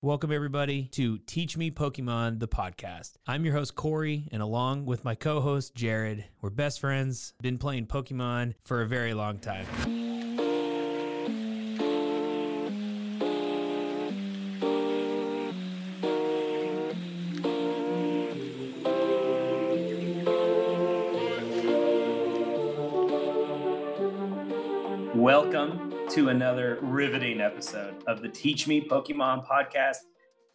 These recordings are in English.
Welcome, everybody, to Teach Me Pokemon, the podcast. I'm your host, Corey, and along with my co host, Jared, we're best friends, been playing Pokemon for a very long time. Another riveting episode of the Teach Me Pokemon podcast.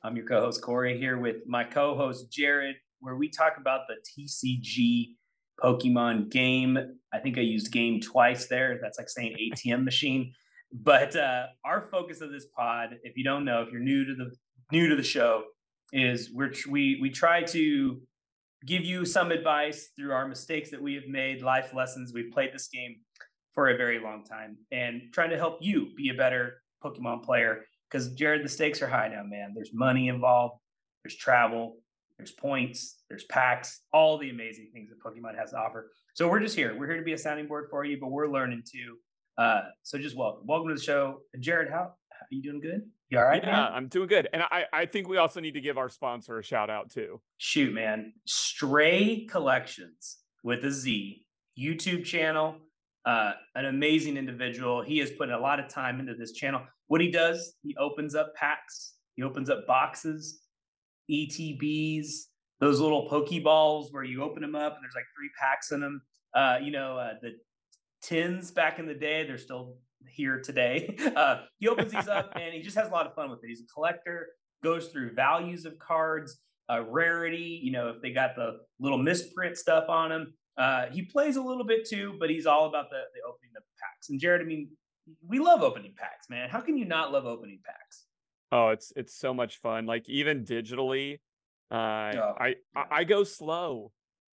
I'm your co host, Corey, here with my co host, Jared, where we talk about the TCG Pokemon game. I think I used game twice there. That's like saying ATM machine. But uh, our focus of this pod, if you don't know, if you're new to the new to the show, is we're we we try to give you some advice through our mistakes that we have made, life lessons. We've played this game for a very long time and trying to help you be a better Pokemon player. Because Jared, the stakes are high now, man. There's money involved, there's travel, there's points, there's packs, all the amazing things that Pokemon has to offer. So we're just here. We're here to be a sounding board for you, but we're learning too. Uh, so just welcome, welcome to the show, Jared. How, how are you doing? Good. You all right? Yeah, man? I'm doing good, and I I think we also need to give our sponsor a shout out too. Shoot, man. Stray Collections with a Z YouTube channel uh, an amazing individual. He has put a lot of time into this channel. What he does, he opens up packs, he opens up boxes, ETBs, those little Pokeballs where you open them up and there's like three packs in them. Uh, you know, uh, the tins back in the day, they're still here today. Uh, he opens these up and he just has a lot of fun with it. He's a collector, goes through values of cards, uh, rarity, you know, if they got the little misprint stuff on them, uh, he plays a little bit too, but he's all about the, the opening of packs. And Jared, I mean, we love opening packs, man. How can you not love opening packs? Oh, it's it's so much fun. Like even digitally, uh, oh, I, yeah. I I go slow.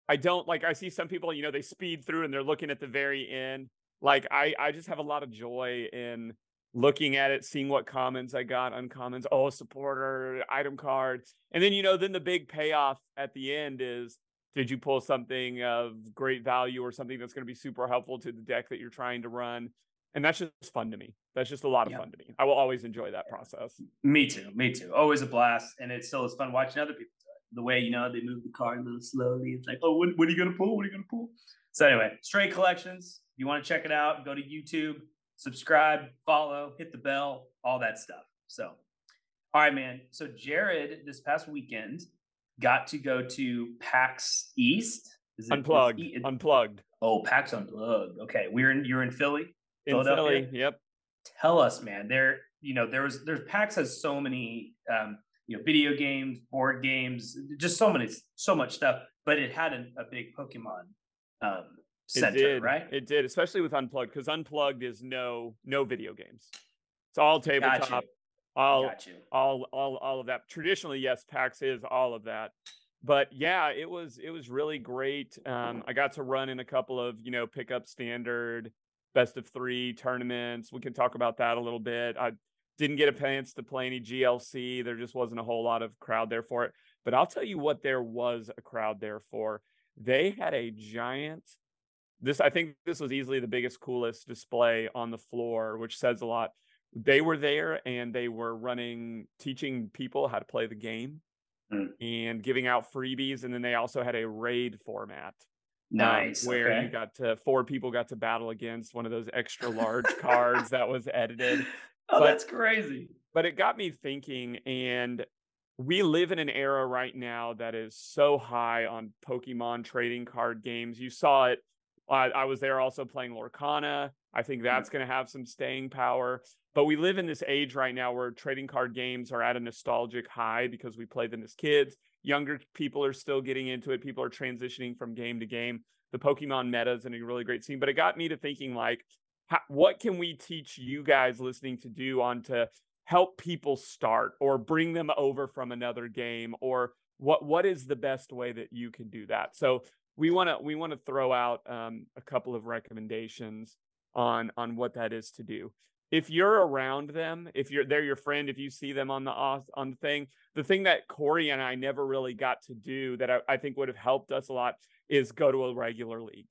I don't like. I see some people, you know, they speed through and they're looking at the very end. Like I I just have a lot of joy in looking at it, seeing what commons I got, uncommons, oh, supporter, item card. And then, you know, then the big payoff at the end is did you pull something of great value or something that's going to be super helpful to the deck that you're trying to run? And that's just fun to me. That's just a lot of fun to me. I will always enjoy that process. Me too. Me too. Always a blast. And it's still is fun watching other people do it. The way, you know, they move the card a little slowly. It's like, oh, what, what are you going to pull? What are you going to pull? So, anyway, Stray Collections. If you want to check it out, go to YouTube, subscribe, follow, hit the bell, all that stuff. So, all right, man. So, Jared, this past weekend, got to go to PAX East. Is it, unplugged. It, unplugged. Oh, PAX Unplugged. Okay, we're in. You're in Philly. In Philly. Yep. Tell us, man. There, you know, there was there's PAX has so many, um, you know, video games, board games, just so many, so much stuff. But it had a, a big Pokemon um, center, it did. right? It did, especially with Unplugged, because Unplugged is no no video games. It's all tabletop. Gotcha all all all all of that. Traditionally yes pax is all of that. But yeah it was it was really great. Um i got to run in a couple of you know pick up standard best of three tournaments. We can talk about that a little bit. I didn't get a chance to play any glc there just wasn't a whole lot of crowd there for it. But i'll tell you what there was a crowd there for. They had a giant this i think this was easily the biggest coolest display on the floor which says a lot they were there and they were running teaching people how to play the game mm. and giving out freebies and then they also had a raid format um, nice um, where okay. you got to four people got to battle against one of those extra large cards that was edited oh but, that's crazy but it got me thinking and we live in an era right now that is so high on pokemon trading card games you saw it uh, I was there also playing Lorcana. I think mm. that's going to have some staying power. But we live in this age right now where trading card games are at a nostalgic high because we played them as kids. Younger people are still getting into it. People are transitioning from game to game. The Pokemon meta is in a really great scene. But it got me to thinking, like, how, what can we teach you guys listening to do on to help people start or bring them over from another game or what what is the best way that you can do that so we want to we want to throw out um, a couple of recommendations on on what that is to do if you're around them if you're they're your friend if you see them on the on the thing the thing that corey and i never really got to do that i, I think would have helped us a lot is go to a regular league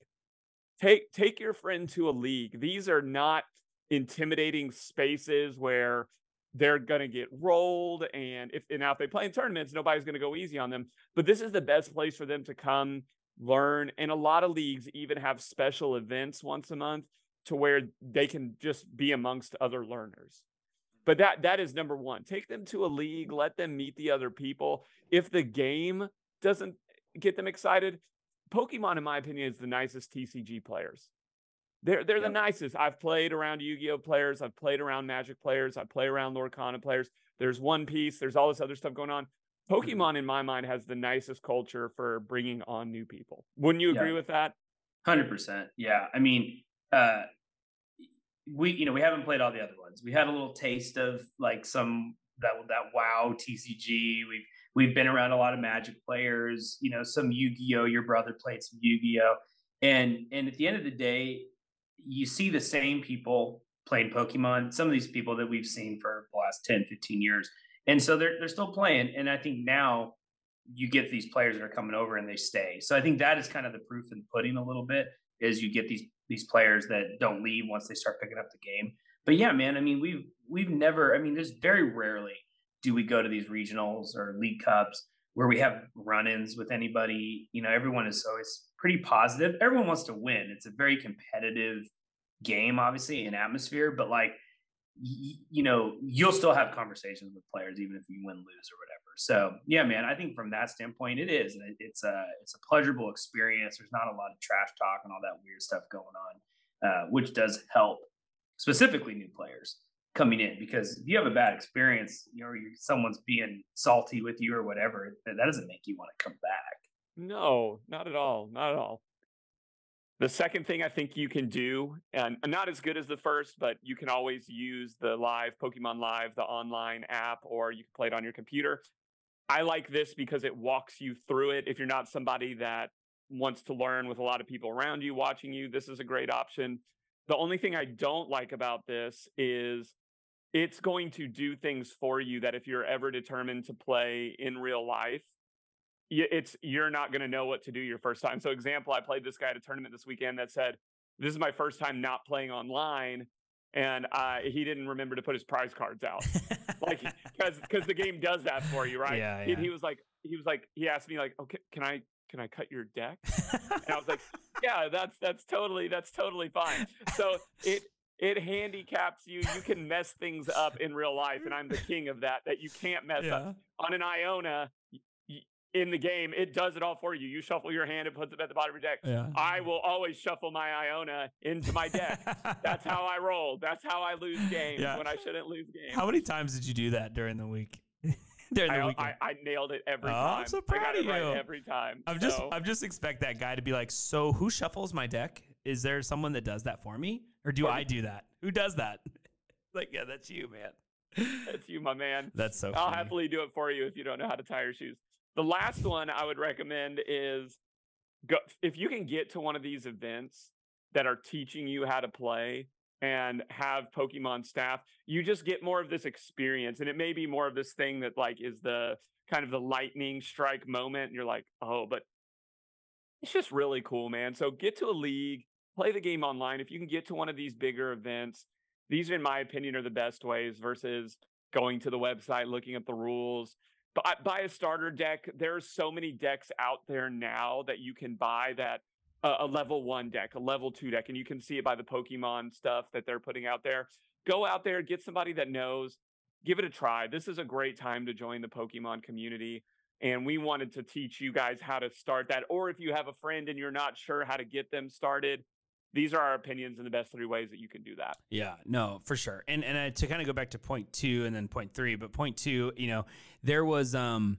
take take your friend to a league these are not intimidating spaces where they're going to get rolled. And if and now if they play in tournaments, nobody's going to go easy on them. But this is the best place for them to come learn. And a lot of leagues even have special events once a month to where they can just be amongst other learners. But that that is number one. Take them to a league, let them meet the other people. If the game doesn't get them excited, Pokemon, in my opinion, is the nicest TCG players. They're they're yep. the nicest. I've played around Yu-Gi-Oh players. I've played around Magic players. I play around Lorcana players. There's One Piece. There's all this other stuff going on. Mm-hmm. Pokemon, in my mind, has the nicest culture for bringing on new people. Wouldn't you agree yeah. with that? Hundred percent. Yeah. I mean, uh, we you know we haven't played all the other ones. We had a little taste of like some that that WoW TCG. We've we've been around a lot of Magic players. You know, some Yu-Gi-Oh. Your brother played some Yu-Gi-Oh. And and at the end of the day, you see the same people playing Pokemon, some of these people that we've seen for the last 10, 15 years. And so they're they're still playing. And I think now you get these players that are coming over and they stay. So I think that is kind of the proof in the pudding a little bit is you get these these players that don't leave once they start picking up the game. But yeah, man, I mean we've we've never I mean there's very rarely do we go to these regionals or league cups where we have run-ins with anybody. You know, everyone is always pretty positive. Everyone wants to win. It's a very competitive game, obviously, in atmosphere, but like, you know, you'll still have conversations with players even if you win, lose, or whatever. So, yeah, man, I think from that standpoint, it is. It's a it's a pleasurable experience. There's not a lot of trash talk and all that weird stuff going on, uh, which does help specifically new players coming in because if you have a bad experience, you know, someone's being salty with you or whatever, that doesn't make you want to come back. No, not at all. Not at all. The second thing I think you can do, and not as good as the first, but you can always use the live Pokemon Live, the online app, or you can play it on your computer. I like this because it walks you through it. If you're not somebody that wants to learn with a lot of people around you watching you, this is a great option. The only thing I don't like about this is it's going to do things for you that if you're ever determined to play in real life, it's you're not going to know what to do your first time. So, example, I played this guy at a tournament this weekend that said, "This is my first time not playing online." And uh, he didn't remember to put his prize cards out, like because because the game does that for you, right? Yeah, yeah. He, he was like, he was like, he asked me like, okay, can I can I cut your deck? and I was like, yeah, that's that's totally that's totally fine. So it it handicaps you. You can mess things up in real life, and I'm the king of that. That you can't mess yeah. up on an Iono. In the game, it does it all for you. You shuffle your hand, it puts it at the bottom of your deck. Yeah. I will always shuffle my Iono into my deck. That's how I roll. That's how I lose games yeah. when I shouldn't lose games. How many times did you do that during the week? during the I, weekend. I, I, nailed it every oh, time. I'm so proud of you. Right every time. I'm so. just I'm just expect that guy to be like, so who shuffles my deck? Is there someone that does that for me, or do I do that? Who does that? like, yeah, that's you, man. That's you, my man. That's so. I'll happily do it for you if you don't know how to tie your shoes. The last one I would recommend is go if you can get to one of these events that are teaching you how to play and have Pokemon staff, you just get more of this experience. And it may be more of this thing that like is the kind of the lightning strike moment. And you're like, oh, but it's just really cool, man. So get to a league, play the game online. If you can get to one of these bigger events, these, in my opinion, are the best ways versus going to the website, looking up the rules. Buy a starter deck. There's so many decks out there now that you can buy that uh, a level one deck, a level two deck, and you can see it by the Pokemon stuff that they're putting out there. Go out there, get somebody that knows, give it a try. This is a great time to join the Pokemon community. And we wanted to teach you guys how to start that. Or if you have a friend and you're not sure how to get them started, these are our opinions and the best three ways that you can do that. Yeah, no, for sure. And and uh, to kind of go back to point two and then point three, but point two, you know, there was um,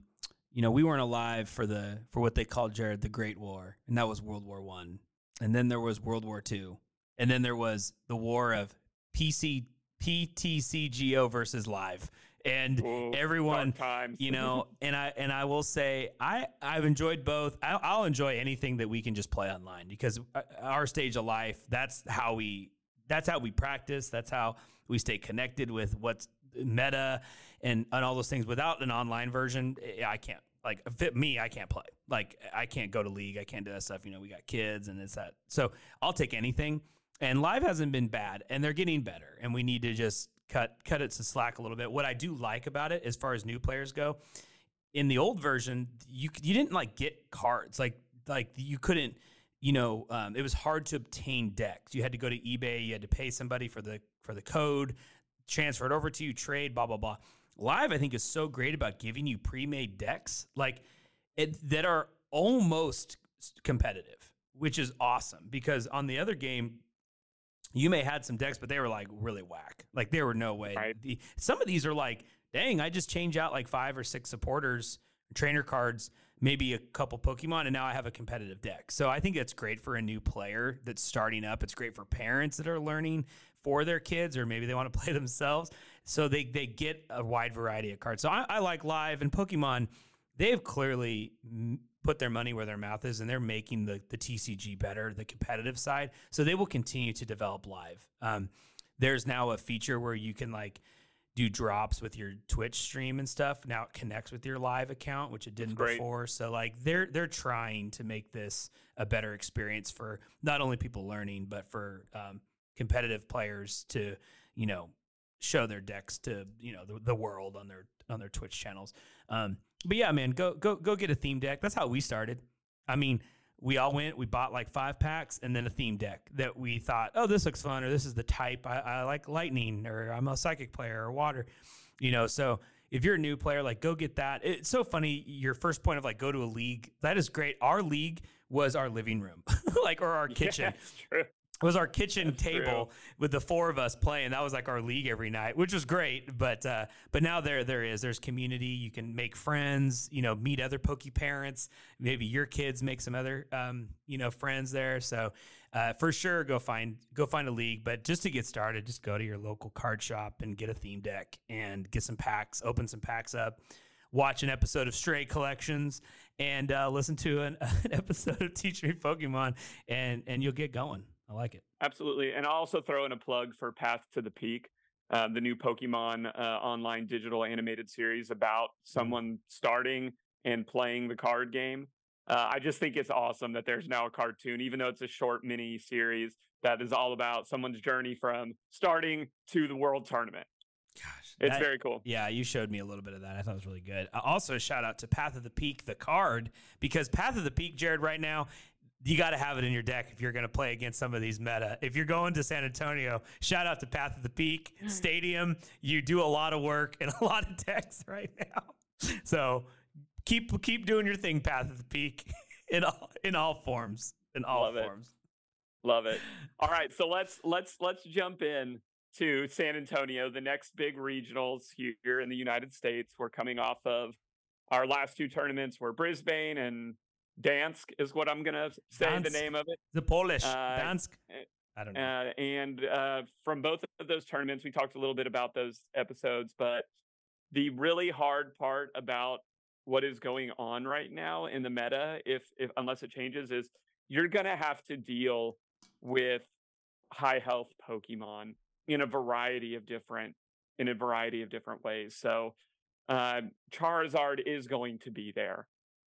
you know, we weren't alive for the for what they called Jared the Great War, and that was World War One, and then there was World War Two, and then there was the war of PC PTCGO versus live and Ooh, everyone you know and i and i will say i i've enjoyed both. I'll, I'll, enjoy anything that we can just play online because uh, our stage of life that's how we that's how we practice. That's how we stay connected with what's meta and and all those things. Without an online version eh, i can't. Like fit me i can't play. Like i can't go to league. I can't do that stuff. You know we got kids and it's that. So i'll take anything. And live hasn't been bad and they're getting better and we need to just cut cut it to slack a little bit. What I do like about it, as far as new players go, in the old version, you you didn't like get cards like like you couldn't. You know, um, it was hard to obtain decks. You had to go to eBay. You had to pay somebody for the for the code, transfer it over to you, trade, blah blah blah. Live, I think, is so great about giving you pre-made decks like it, that are almost competitive, which is awesome. Because on the other game, you may had some decks, but they were like really whack. Like there were no way. Right. The, some of these are like, dang, I just change out like five or six supporters, trainer cards, maybe a couple Pokemon, and now I have a competitive deck. So I think that's great for a new player that's starting up. It's great for parents that are learning for their kids, or maybe they want to play themselves. So they they get a wide variety of cards. So I, I like live and Pokemon. They've clearly put their money where their mouth is, and they're making the the TCG better, the competitive side. So they will continue to develop live. Um, there's now a feature where you can like do drops with your Twitch stream and stuff. Now it connects with your live account, which it didn't before. So like they're they're trying to make this a better experience for not only people learning, but for um, competitive players to you know show their decks to you know the, the world on their on their Twitch channels. Um, but yeah, man, go go go get a theme deck. That's how we started. I mean, we all went, we bought like five packs and then a theme deck that we thought, oh, this looks fun, or this is the type. I, I like lightning, or I'm a psychic player, or water. You know, so if you're a new player, like go get that. It's so funny. Your first point of like go to a league, that is great. Our league was our living room, like or our kitchen. Yeah, it was our kitchen That's table true. with the four of us playing. That was like our league every night, which was great. But uh, but now there there is there's community. You can make friends. You know, meet other pokey parents. Maybe your kids make some other um, you know friends there. So uh, for sure, go find go find a league. But just to get started, just go to your local card shop and get a theme deck and get some packs. Open some packs up. Watch an episode of Stray Collections and uh, listen to an, an episode of Teach Me Pokemon, and and you'll get going. I like it. Absolutely. And I'll also throw in a plug for Path to the Peak, uh, the new Pokemon uh, online digital animated series about someone starting and playing the card game. Uh, I just think it's awesome that there's now a cartoon, even though it's a short mini series that is all about someone's journey from starting to the world tournament. Gosh, It's that- very cool. Yeah, you showed me a little bit of that. I thought it was really good. Uh, also, a shout out to Path of the Peak, the card, because Path of the Peak, Jared, right now, you got to have it in your deck if you're going to play against some of these meta. If you're going to San Antonio, shout out to Path of the Peak mm. Stadium. You do a lot of work and a lot of decks right now. So keep keep doing your thing, Path of the Peak, in all in all forms. In all Love it. forms. Love it. All right, so let's let's let's jump in to San Antonio, the next big regionals here in the United States. We're coming off of our last two tournaments were Brisbane and Dansk is what I'm gonna say the name of it. The Polish Uh, Dansk. eh, I don't know. Uh, and uh, from both of those tournaments, we talked a little bit about those episodes, but the really hard part about what is going on right now in the meta, if if unless it changes, is you're gonna have to deal with high health Pokemon in a variety of different in a variety of different ways. So uh, Charizard is going to be there.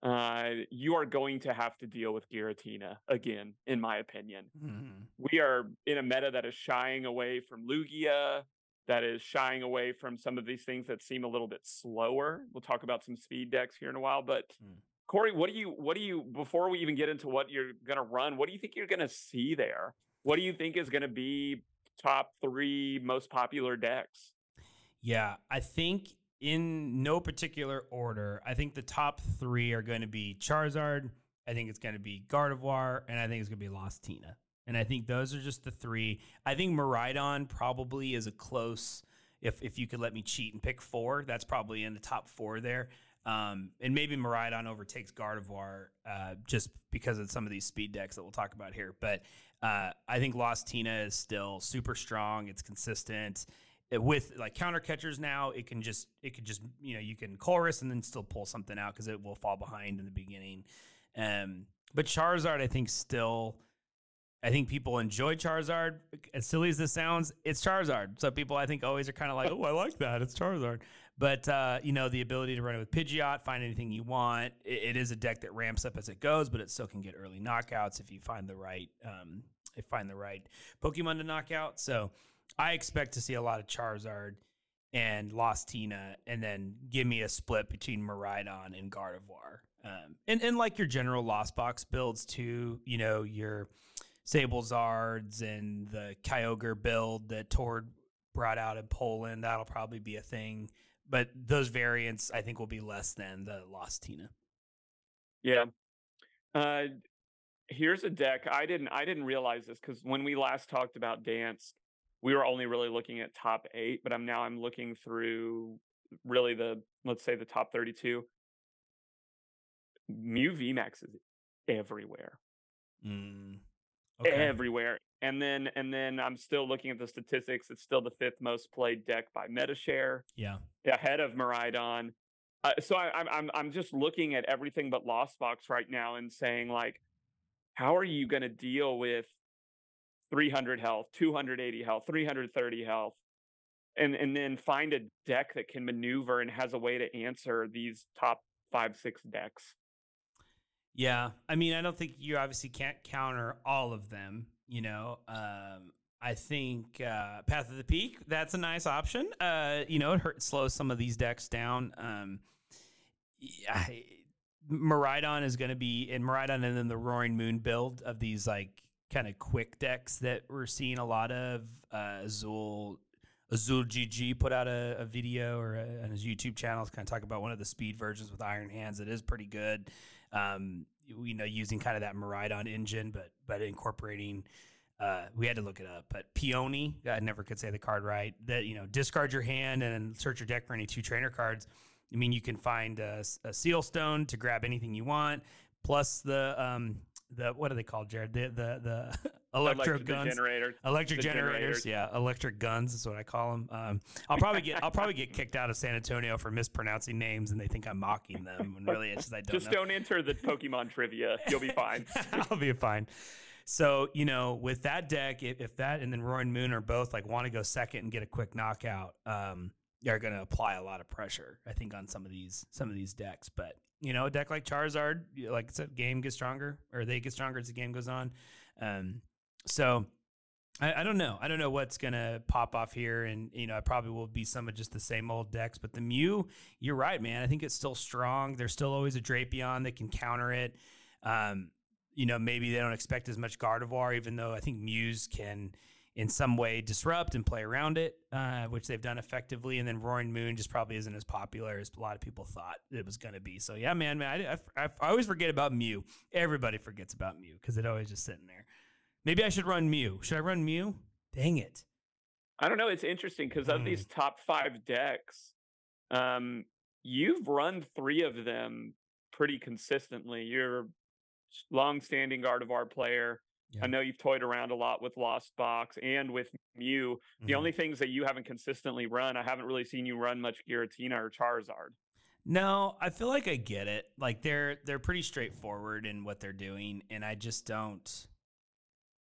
Uh, you are going to have to deal with Giratina again, in my opinion Mhm. we are in a meta that is shying away from Lugia, that is shying away from some of these things that seem a little bit slower. We'll talk about some speed decks here in a while, but Mm. Corey, what do you what do you before we even get into what you're gonna run, what do you think you're gonna see there? What do you think is gonna be top three most popular decks? Yeah, I think in no particular order, I think the top three are going to be Charizard. I think it's going to be Gardevoir, and I think it's going to be Lost Tina. And I think those are just the three. I think Miraidon probably is a close. If if you could let me cheat and pick four, that's probably in the top four there. Um, and maybe Miraidon overtakes Gardevoir uh, just because of some of these speed decks that we'll talk about here. But uh, I think Lost Tina is still super strong. It's consistent with like counter catchers now it can just it could just you know you can chorus and then still pull something out because it will fall behind in the beginning um but charizard i think still i think people enjoy charizard as silly as this sounds it's charizard so people i think always are kind of like oh i like that it's charizard but uh, you know the ability to run it with Pidgeot, find anything you want. It, it is a deck that ramps up as it goes, but it still can get early knockouts if you find the right um, if find the right Pokemon to knock out. So I expect to see a lot of Charizard and Lost Tina, and then give me a split between Miraidon and Gardevoir. Um, and, and like your general Lost Box builds too, you know, your Sablezards and the Kyogre build that Tord brought out in Poland, that'll probably be a thing. But those variants, I think, will be less than the Lost Tina. Yeah. Uh, here's a deck. I didn't I didn't realize this because when we last talked about dance, we were only really looking at top eight, but I'm now I'm looking through really the let's say the top 32. Mew VMAX is everywhere. Mm, okay. Everywhere. And then and then I'm still looking at the statistics. It's still the fifth most played deck by Metashare. Yeah. Ahead of Miraidon. Uh, so I, I'm I'm I'm just looking at everything but Lost Box right now and saying like, how are you going to deal with 300 health, 280 health, 330 health, and and then find a deck that can maneuver and has a way to answer these top five six decks. Yeah, I mean, I don't think you obviously can't counter all of them. You know, um, I think uh, Path of the Peak that's a nice option. Uh, you know, it hurt, slows some of these decks down. Um, I, Miraidon is going to be in Miraidon and then the Roaring Moon build of these like kind of quick decks that we're seeing a lot of. Uh, Azul Azul GG put out a, a video or a, on his YouTube channel to kind of talk about one of the speed versions with Iron Hands. It is pretty good. Um, you know, using kind of that Miraidon engine, but but incorporating. Uh, we had to look it up, but Peony, I never could say the card right. That you know, discard your hand and search your deck for any two trainer cards. I mean, you can find a, a seal stone to grab anything you want, plus the um, the what are they called, Jared? The the the electro electric guns, generators, electric generators. generators. Yeah, electric guns is what I call them. Um, I'll probably get I'll probably get kicked out of San Antonio for mispronouncing names, and they think I'm mocking them. When really, it's just I don't. Just know. don't enter the Pokemon trivia. You'll be fine. I'll be fine. So you know, with that deck, if, if that and then Roaring Moon are both like want to go second and get a quick knockout, um, they're going to apply a lot of pressure, I think, on some of these some of these decks. But you know, a deck like Charizard, like I said, game gets stronger, or they get stronger as the game goes on. Um, so I, I, don't know. I don't know what's gonna pop off here, and you know, it probably will be some of just the same old decks. But the Mew, you're right, man. I think it's still strong. There's still always a Drapion that can counter it. Um, you know, maybe they don't expect as much Gardevoir, even though I think Mews can in some way disrupt and play around it, uh, which they've done effectively. And then Roaring Moon just probably isn't as popular as a lot of people thought it was going to be. So yeah, man, man, I, I, I, always forget about Mew. Everybody forgets about Mew because it always just sitting there. Maybe I should run Mew. Should I run Mew? Dang it. I don't know. It's interesting because of Mm. these top five decks, um, you've run three of them pretty consistently. You're a long-standing Gardevoir player. Yeah. I know you've toyed around a lot with Lost Box and with Mew. The Mhm. only things that you haven't consistently run, I haven't really seen you run much Giratina or Charizard. No, I feel like I get it. Like they're they're pretty straightforward in what they're doing, and I just don't.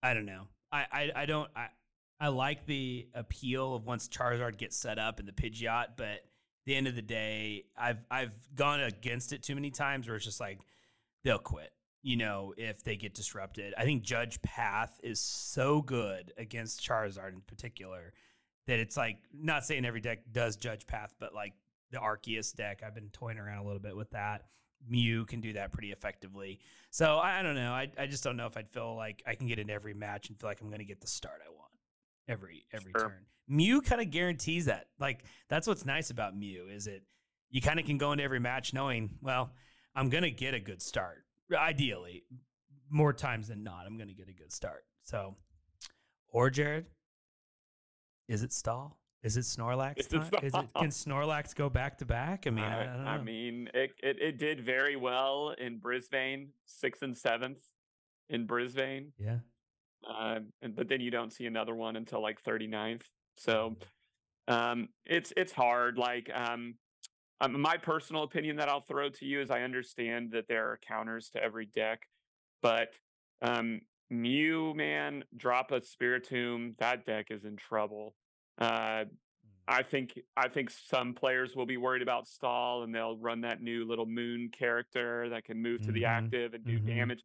I don't know. I I, I don't. I I like the appeal of once Charizard gets set up in the Pidgeot, but at the end of the day, I've I've gone against it too many times where it's just like they'll quit. You know, if they get disrupted, I think Judge Path is so good against Charizard in particular that it's like not saying every deck does Judge Path, but like the Arceus deck. I've been toying around a little bit with that. Mew can do that pretty effectively. So I, I don't know. I, I just don't know if I'd feel like I can get in every match and feel like I'm going to get the start I want every every Sure. turn. Mew kind of guarantees that. Like that's what's nice about Mew is it you kind of can go into every match knowing, well, I'm going to get a good start. Ideally, more times than not, I'm going to get a good start. So, or Jared, is it stall? Is it Snorlax? Is it time? Is it, can Snorlax go back to back? I mean, I, I don't know. I mean, it, it it did very well in Brisbane, sixth and seventh in Brisbane. yeah. uh, and but then you don't see another one until like 39th. So um, it's it's hard. Like um, um, my personal opinion that I'll throw to you is I understand that there are counters to every deck, but um, Mew man drop a Spiritomb, that deck is in trouble. Uh, I think I think some players will be worried about stall and they'll run that new little moon character that can move to the Mhm, active and do mhm. damage.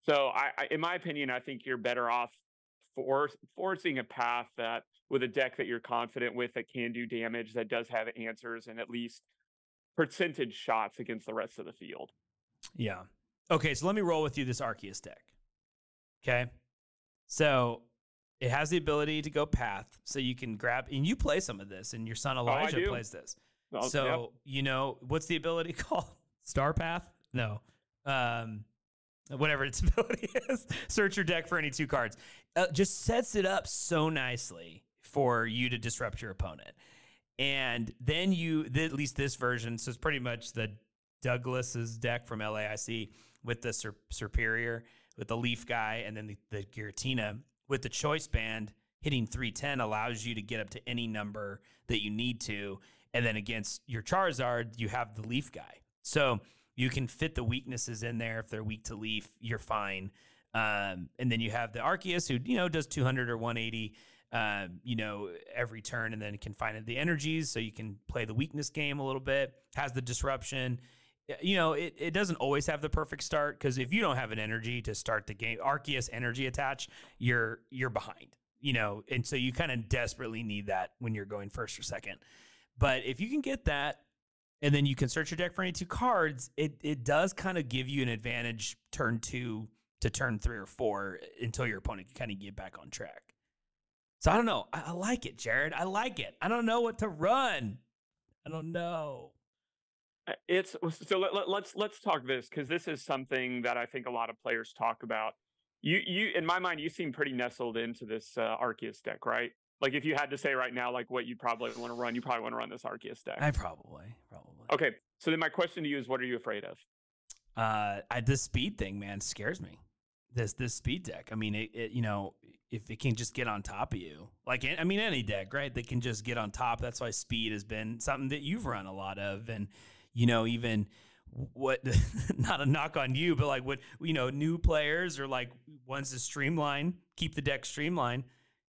So I, I in my opinion, I think you're better off for forcing a path that with a deck that you're confident with that can do damage, that does have answers and at least percentage shots against the rest of the field. Yeah. Okay, so let me roll with you this Arceus deck. Okay. So it has the ability to go path, so you can grab and you play some of this, and your son Elijah do. plays this. Oh, so yep. you know what's the ability called? Star Path? No. Um, whatever its ability is. Search your deck for any two cards. Uh, just sets it up so nicely for you to disrupt your opponent. And then you, th- at least this version, so it's pretty much the Douglas's deck from LAIC with the Sur- Superior, with the Leaf guy, and then the, the Giratina with the Choice Band. Hitting 310 allows you to get up to any number that you need to. And then against your Charizard, you have the Leaf guy. So you can fit the weaknesses in there. If they're weak to Leaf, you're fine. Um, and then you have the Arceus, who you know does 200 or 180, um, you know, every turn, and then can find the energies, so you can play the weakness game a little bit. Has the disruption. You know, it, it doesn't always have the perfect start because if you don't have an energy to start the game, Arceus energy attach, you're you're behind. You know, and so you kind of desperately need that when you're going first or second. But if you can get that, and then you can search your deck for any two cards, it it does kind of give you an advantage turn two to turn three or four until your opponent can kind of get back on track. So I don't know. I, I like it, Jared. I like it. I don't know what to run. I don't know. Uh, It's so let, let, let's let's talk this because this is something that I think a lot of players talk about. You you in my mind you seem pretty nestled into this uh, Arceus deck, right? Like if you had to say right now, like what you'd probably want to run, you probably want to run this Arceus deck. I probably, probably. Okay, so then my question to you is, what are you afraid of? Uh, I, this speed thing, man, scares me. This this speed deck. I mean, it, it you know, if it can just get on top of you, like I mean, any deck, right? They can just get on top. That's why speed has been something that you've run a lot of, and you know, even what not a knock on you, but like what you know, new players or like ones to streamline, keep the deck streamlined.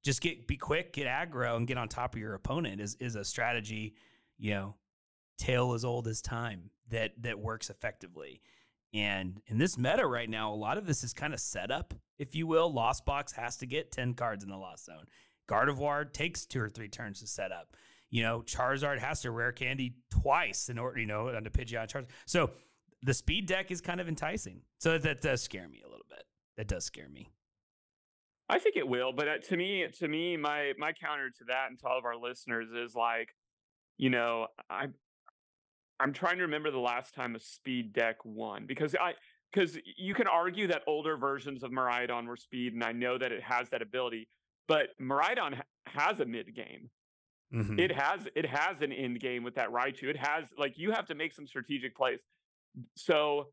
Just get be quick, get aggro, and get on top of your opponent is is a strategy. You know, tale as old as time that that works effectively. And in this meta right now, a lot of this is kind of set up, if you will. Lost Box has to get 10 cards in the Lost Zone. Gardevoir takes two or three turns to set up. You know, Charizard has to rare candy twice in order, you know, on the Pidgeot Charizard. So the speed deck is kind of enticing. So that does scare me a little bit. That does scare me. I think it will, but uh, to me, to me, my my counter to that and to all of our listeners is like, you know, I'm I'm trying to remember the last time a speed deck won because I because you can argue that older versions of Miraidon were speed, and I know that it has that ability, but Miraidon ha- has a mid game. Mm-hmm. It has it has an end game with that Raichu. It has like you have to make some strategic plays. So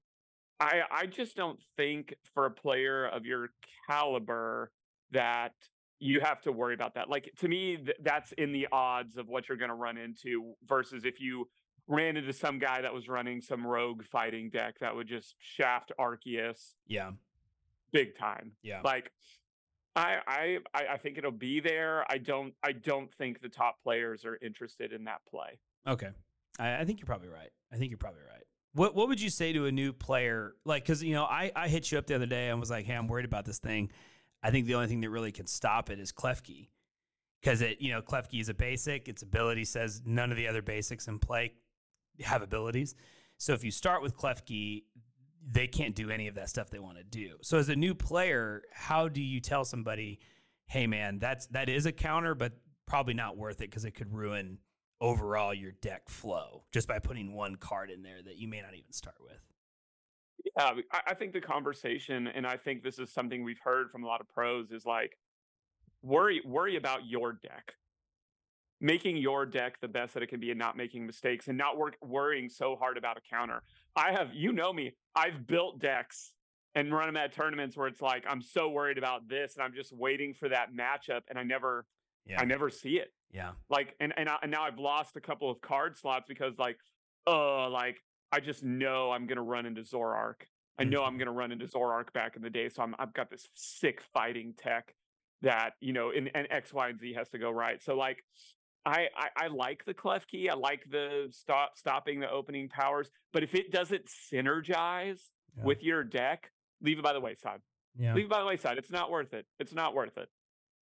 I I just don't think for a player of your caliber that you have to worry about that. Like to me, th- that's in the odds of what you're going to run into versus if you ran into some guy that was running some rogue fighting deck that would just shaft Arceus yeah. big time. Yeah. Like I, I I think it'll be there. I don't I don't think the top players are interested in that play. Okay. I, I think you're probably right. I think you're probably right. What What would you say to a new player? Like, because you know, I I hit you up the other day and was like, "Hey, I'm worried about this thing." I think the only thing that really can stop it is Klefki, because it you know Klefki is a basic. Its ability says none of the other basics in play have abilities. So if you start with Klefki, they can't do any of that stuff they want to do. So as a new player, how do you tell somebody, "Hey, man, that's that is a counter, but probably not worth it because it could ruin." overall your deck flow just by putting one card in there that you may not even start with. Yeah, I, I think the conversation, and I think this is something we've heard from a lot of pros, is like worry worry about your deck, making your deck the best that it can be, and not making mistakes, and not work worrying so hard about a counter. I have, you know me, I've built decks and run them at tournaments where it's like I'm so worried about this, and I'm just waiting for that matchup, and I never, Yeah. I never see it. Yeah. Like, and and, I, and now I've lost a couple of card slots because like, oh, like I just know I'm gonna run into Zorark. I mm. know I'm gonna run into Zorark back in the day, so I'm I've got this sick fighting tech that you know, and, and X, Y, and Z has to go right. So like, I I, I like the Klefki. I like the stop stopping the opening powers, but if it doesn't synergize Yeah. with your deck, leave it by the wayside. Yeah. Leave it by the wayside. It's not worth it. It's not worth it.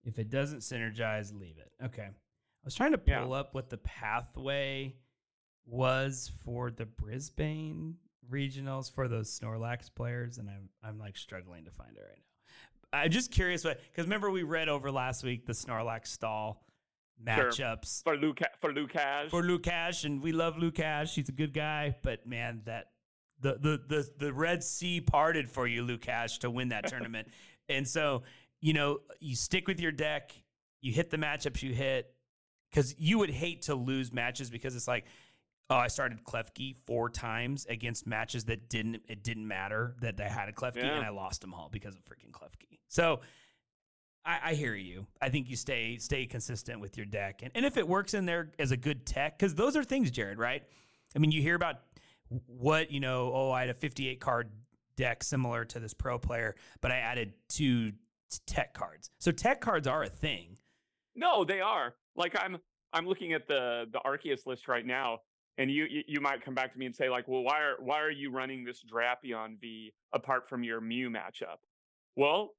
If it doesn't synergize, leave it. Okay. I was trying to Yeah. pull up what the pathway was for the Brisbane regionals for those Snorlax players, and I'm I'm like struggling to find it right now. I'm just curious what because remember we read over last week the Snorlax stall Sure. matchups For Luca for Lucas. for Lukash, and we love Lukash. He's a good guy, but man, that the the the the Red Sea parted for you, Lukash, to win that tournament. And so, you know, you stick with your deck, you hit the matchups you hit, because you would hate to lose matches because it's like, oh, I started Klefki four times against matches that didn't it didn't matter that I had a Klefki Yeah. and I lost them all because of freaking Klefki. So I, I hear you. I think you stay stay consistent with your deck, and and if it works in there as a good tech, because those are things, Jared. Right? I mean, you hear about what you know. Oh, I had a 58 card deck similar to this pro player, but I added two tech cards. So tech cards are a thing. No, they are. Like I'm I'm looking at the the Arceus list right now, and you you, might come back to me and say like, well, why are why are you running this Drapion V apart from your Mew matchup? Well,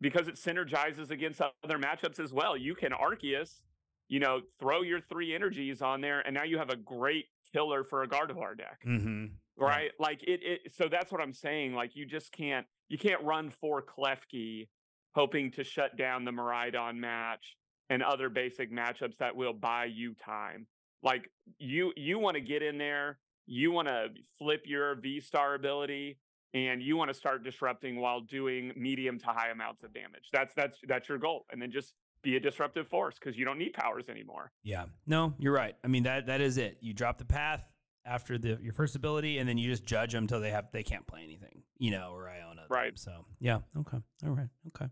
because it synergizes against other matchups as well. You can Arceus, you know, throw your three energies on there, and now you have a great killer for a Gardevoir deck Mm-hmm. right like it, it so that's what i'm saying like you just can't you can't run for klefki hoping to shut down the Miraidon match and other basic matchups that will buy you time like you you want to get in there you want to flip your v star ability and you want to start disrupting while doing medium to high amounts of damage that's that's that's your goal and then just be a disruptive force because you don't need powers anymore Yeah. No, you're right. I mean that that is it. You drop the path after the your first ability, and then you just judge them until they have they can't play anything. You know, or Iono. them. Right. So yeah. Okay. All right. Okay.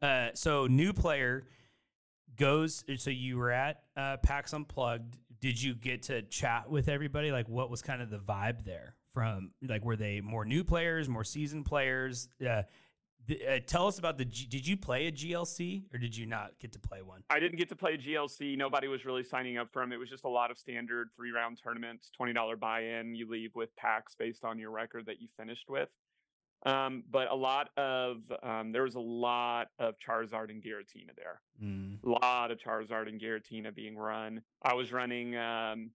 Uh, so new player goes. So you were at uh, PAX Unplugged. Did you get to chat with everybody? Like, what was kind of the vibe there? From like, were they more new players, more seasoned players? Uh, uh, tell us about the. G- did you play a GLC or did you not get to play one? I didn't get to play GLC. Nobody was really signing up for them. It was just a lot of standard three round tournaments, $20 buy in. You leave with packs based on your record that you finished with. Um, but a lot of, um, there was a lot of Charizard and Giratina there. Mm. A lot of Charizard and Giratina being run. I was running um,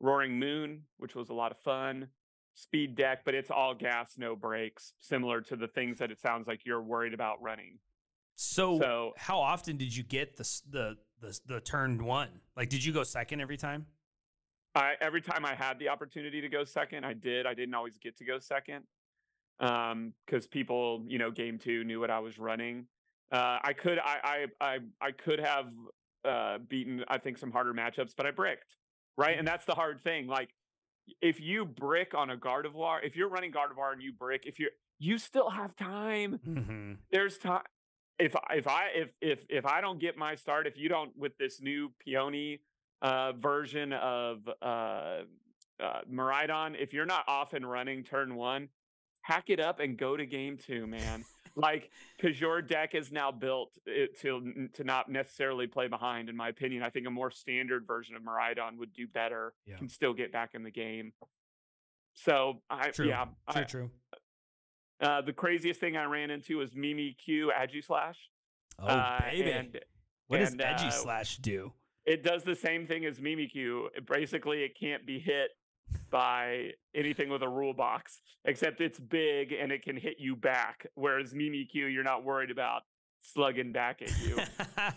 Roaring Moon, which was a lot of fun. Speed deck, but it's all gas, no brakes, similar to the things that it sounds like you're worried about running. So, So- how often did you get the the the the turn one? Like, did you go second every time? I every time I had the opportunity to go second, I did. I didn't always get to go second um because people you know game two knew what i was running. Uh i could i i i, I could have uh beaten i think some harder matchups but i bricked right? And that's the hard thing like if you brick on a gardevoir if you're running gardevoir and you brick if you're you still have time. Mm-hmm. there's time if I- if i if if if i don't get my start if you don't with this new peony uh version of uh uh Miraidon, if you're not off and running turn one hack it up and go to game two man like because your deck is now built it to to not necessarily play behind in my opinion i think a more standard version of Miraidon would do better Yeah. can still get back in the game so i True. yeah True. I, true. uh, the craziest thing I ran into was Mimikyu Agi Slash. Oh uh, baby, And what does and, Edgy uh, Slash do? it does the same thing as Mimikyu. It- Basically, it can't be hit by anything with a rule box, except it's big and it can hit you back. Whereas Mimikyu, you're not worried about slugging back at you.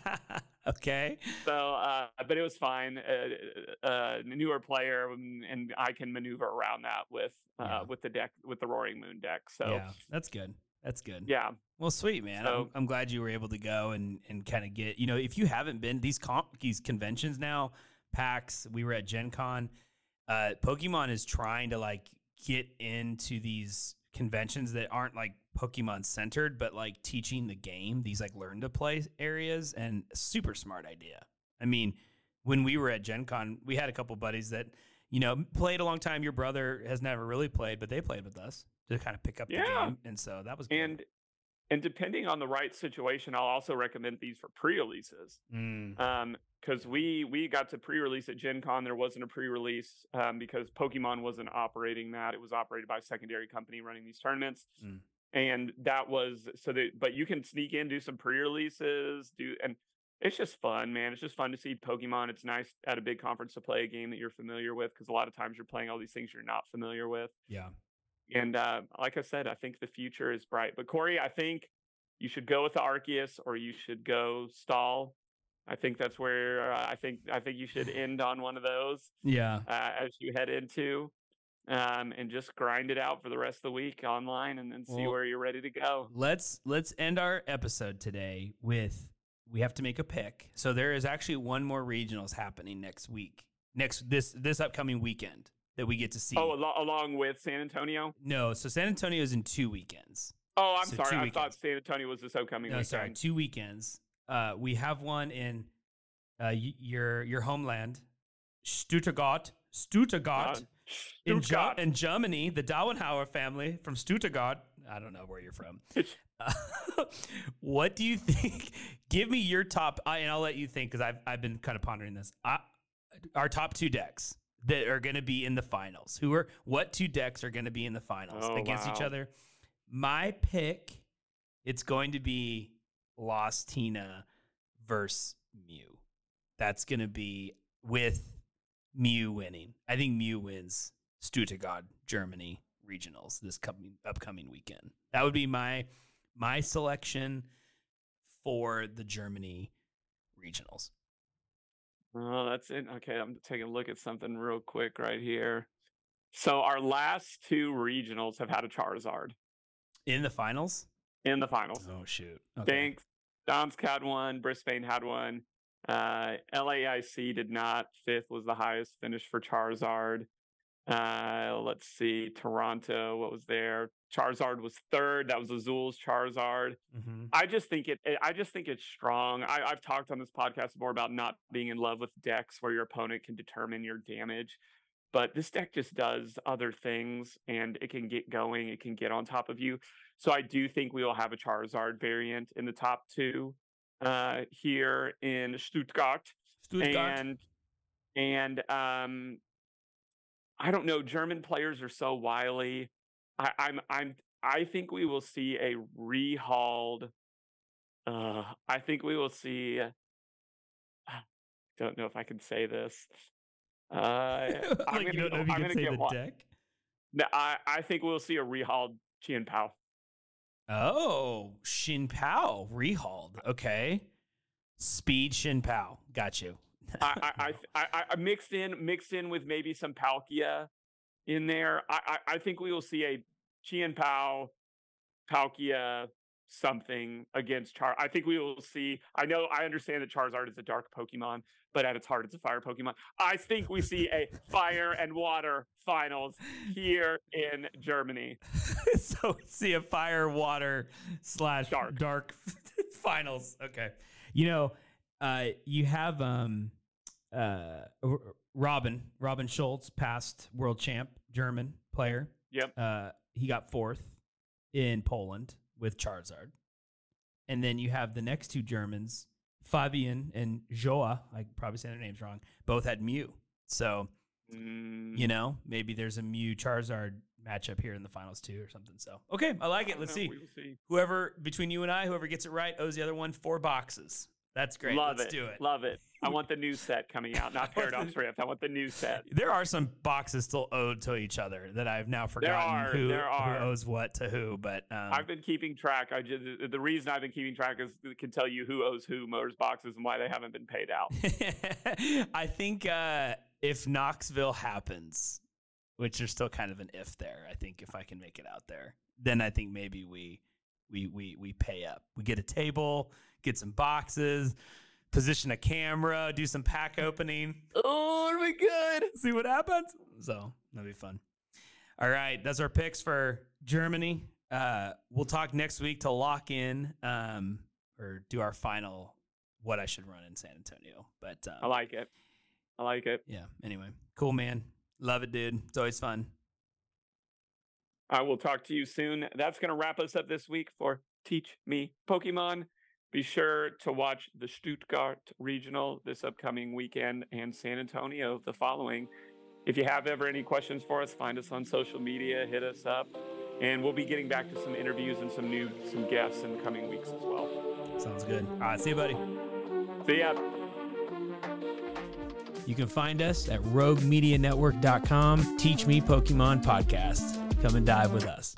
okay. so, uh, but it was fine. Uh, uh, newer player, and, and I can maneuver around that with uh, Yeah. with the deck with the Roaring Moon deck. So, yeah, that's good. That's good. yeah. Well, sweet man. I'm, I'm glad you were able to go and and kind of get. You know, if you haven't been these comp these conventions now, PAX. We were at Gen Con. Uh, Pokemon is trying to like get into these conventions that aren't like Pokemon centered, but like teaching the game. These like learn to play areas, and super smart idea. I mean, when we were at Gen Con, we had a couple buddies that you know played a long time. Your brother has never really played, but they played with us to kind of pick up the game, and so that was good. And and depending on the right situation, I'll also recommend these for pre-releases. Mm. Um, because we we got to pre-release at Gen Con, there wasn't a pre-release um, because Pokemon wasn't operating that. It was operated by a secondary company running these tournaments, Mm. and that was so that. But you can sneak in, do some pre-releases, do and it's just fun, man. It's just fun to see Pokemon. It's nice at a big conference to play a game that you're familiar with because a lot of times you're playing all these things you're not familiar with. Yeah. And uh, like I said, I think the future is bright. But Corey, I think you should go with the Arceus or you should go stall. I think that's where uh, I think I think you should end on one of those Yeah. uh, as you head into, um, and just grind it out for the rest of the week online, and then see Well- where you're ready to go. Let's let's end our episode today with we have to make a pick. So there is actually one more regionals happening next week. Next this this upcoming weekend that we get to see. Oh, al- along with San Antonio. no, so San Antonio is in two weekends. Oh, I'm So sorry. I weekends. thought San Antonio was this upcoming No, weekend. sorry, two weekends. Uh, we have one in uh, your your homeland, Stuttgart, Stuttgart, Uh, in, Stuttgart. in Germany. The Dauenhauer family from Stuttgart. I don't know where you're from. Uh, what do you think? Give me your top, I, and I'll let you think because I've I've been kind of pondering this. I, our top two decks that are going to be in the finals. Who are what two decks are going to be in the finals Oh, against each other? My pick, it's going to be Lost Tina versus Mew. That's going to be with Mew winning. I think Mew wins Stuttgart, Germany regionals this coming upcoming weekend. That would be my my selection for the Germany regionals. Oh, that's it. Okay, I'm taking a look at something real quick right here. So our last two regionals have had a Charizard In the finals? in the finals. Oh shoot. Okay. Thanks. Gdańsk had one. Brisbane had one. Uh, LAIC did not. Fifth was the highest finish for Charizard. Uh, let's see. Toronto, what was there? Charizard was third. That was Azul's Charizard. Mhm. I just think it. I just think it's strong. I, I've talked on this podcast more about not being in love with decks where your opponent can determine your damage, but this deck just does other things, and it can get going. It can get on top of you. So I do think we will have a Charizard variant in the top two uh, here in Stuttgart, Stuttgart. and and um, I don't know. German players are so wily. I, I'm I'm I think we will see a rehauled. Uh, I think we will see. I Don't know if I can say this. Uh, I'm like you gonna don't know if you I'm can say get the one- deck. No, I I think we'll see a rehauled Chien Pao. Oh, Chien Pao rehauled. Okay. Speed Chien Pao. Got you. I, I, I, I, mixed in mixed in with maybe some Palkia in there. I, I, I think we will see a Chien Pao, Palkia something against Char. I think we will see. I know I understand that Charizard is a dark Pokemon, but at its heart, it's a fire Pokemon. I think we see a fire and water finals here in Germany. so see a fire, water slash Dark. dark finals. Okay. You know, uh, you have um, uh, Robin Robin Schultz, past world champ, German player. Yep. Uh, he got fourth in Poland with Charizard, and then you have the next two Germans, Fabian and Joa. I probably say their names wrong. Both had Mew. So Mm, you know, maybe there's a Mew Charizard matchup here in the finals too or something. So okay, I like it. Let's see. See. Whoever between you and I, whoever gets it right owes the other one four boxes. That's great. Love Let's it. do it. Love it. I want the new set coming out, not Paradox Rift. I want the new set. There are some boxes still owed to each other that I've now forgotten are, who, there are. who owes what to who. But um, I've been keeping track. I just the reason I've been keeping track is it can tell you who owes who motors boxes and why they haven't been paid out. I think uh, if Knoxville happens, which there's still kind of an if there, I think if I can make it out there, then I think maybe we we we we pay up. We get a table, get some boxes, position a camera, do some pack opening, oh, it'll be good. see what happens. So that'll be fun. All right, that's our picks for Germany. Uh, we'll talk next week to lock in um, or do our final what I should run in San Antonio. But um, I like it. I like it. yeah. Anyway, cool, man. Love it, dude. It's always fun. I will talk to you soon. That's going to wrap us up this week for Teach Me Pokemon. Be sure to watch the Stuttgart Regional this upcoming weekend and San Antonio the following. If you have ever any questions for us, find us on social media, hit us up, and we'll be getting back to some interviews and some new some guests in the coming weeks as well. Sounds good. All right. See you, buddy. See ya. You can find us at roguemedianetwork.com. Teach Me Pokemon Podcast. Come and dive with us.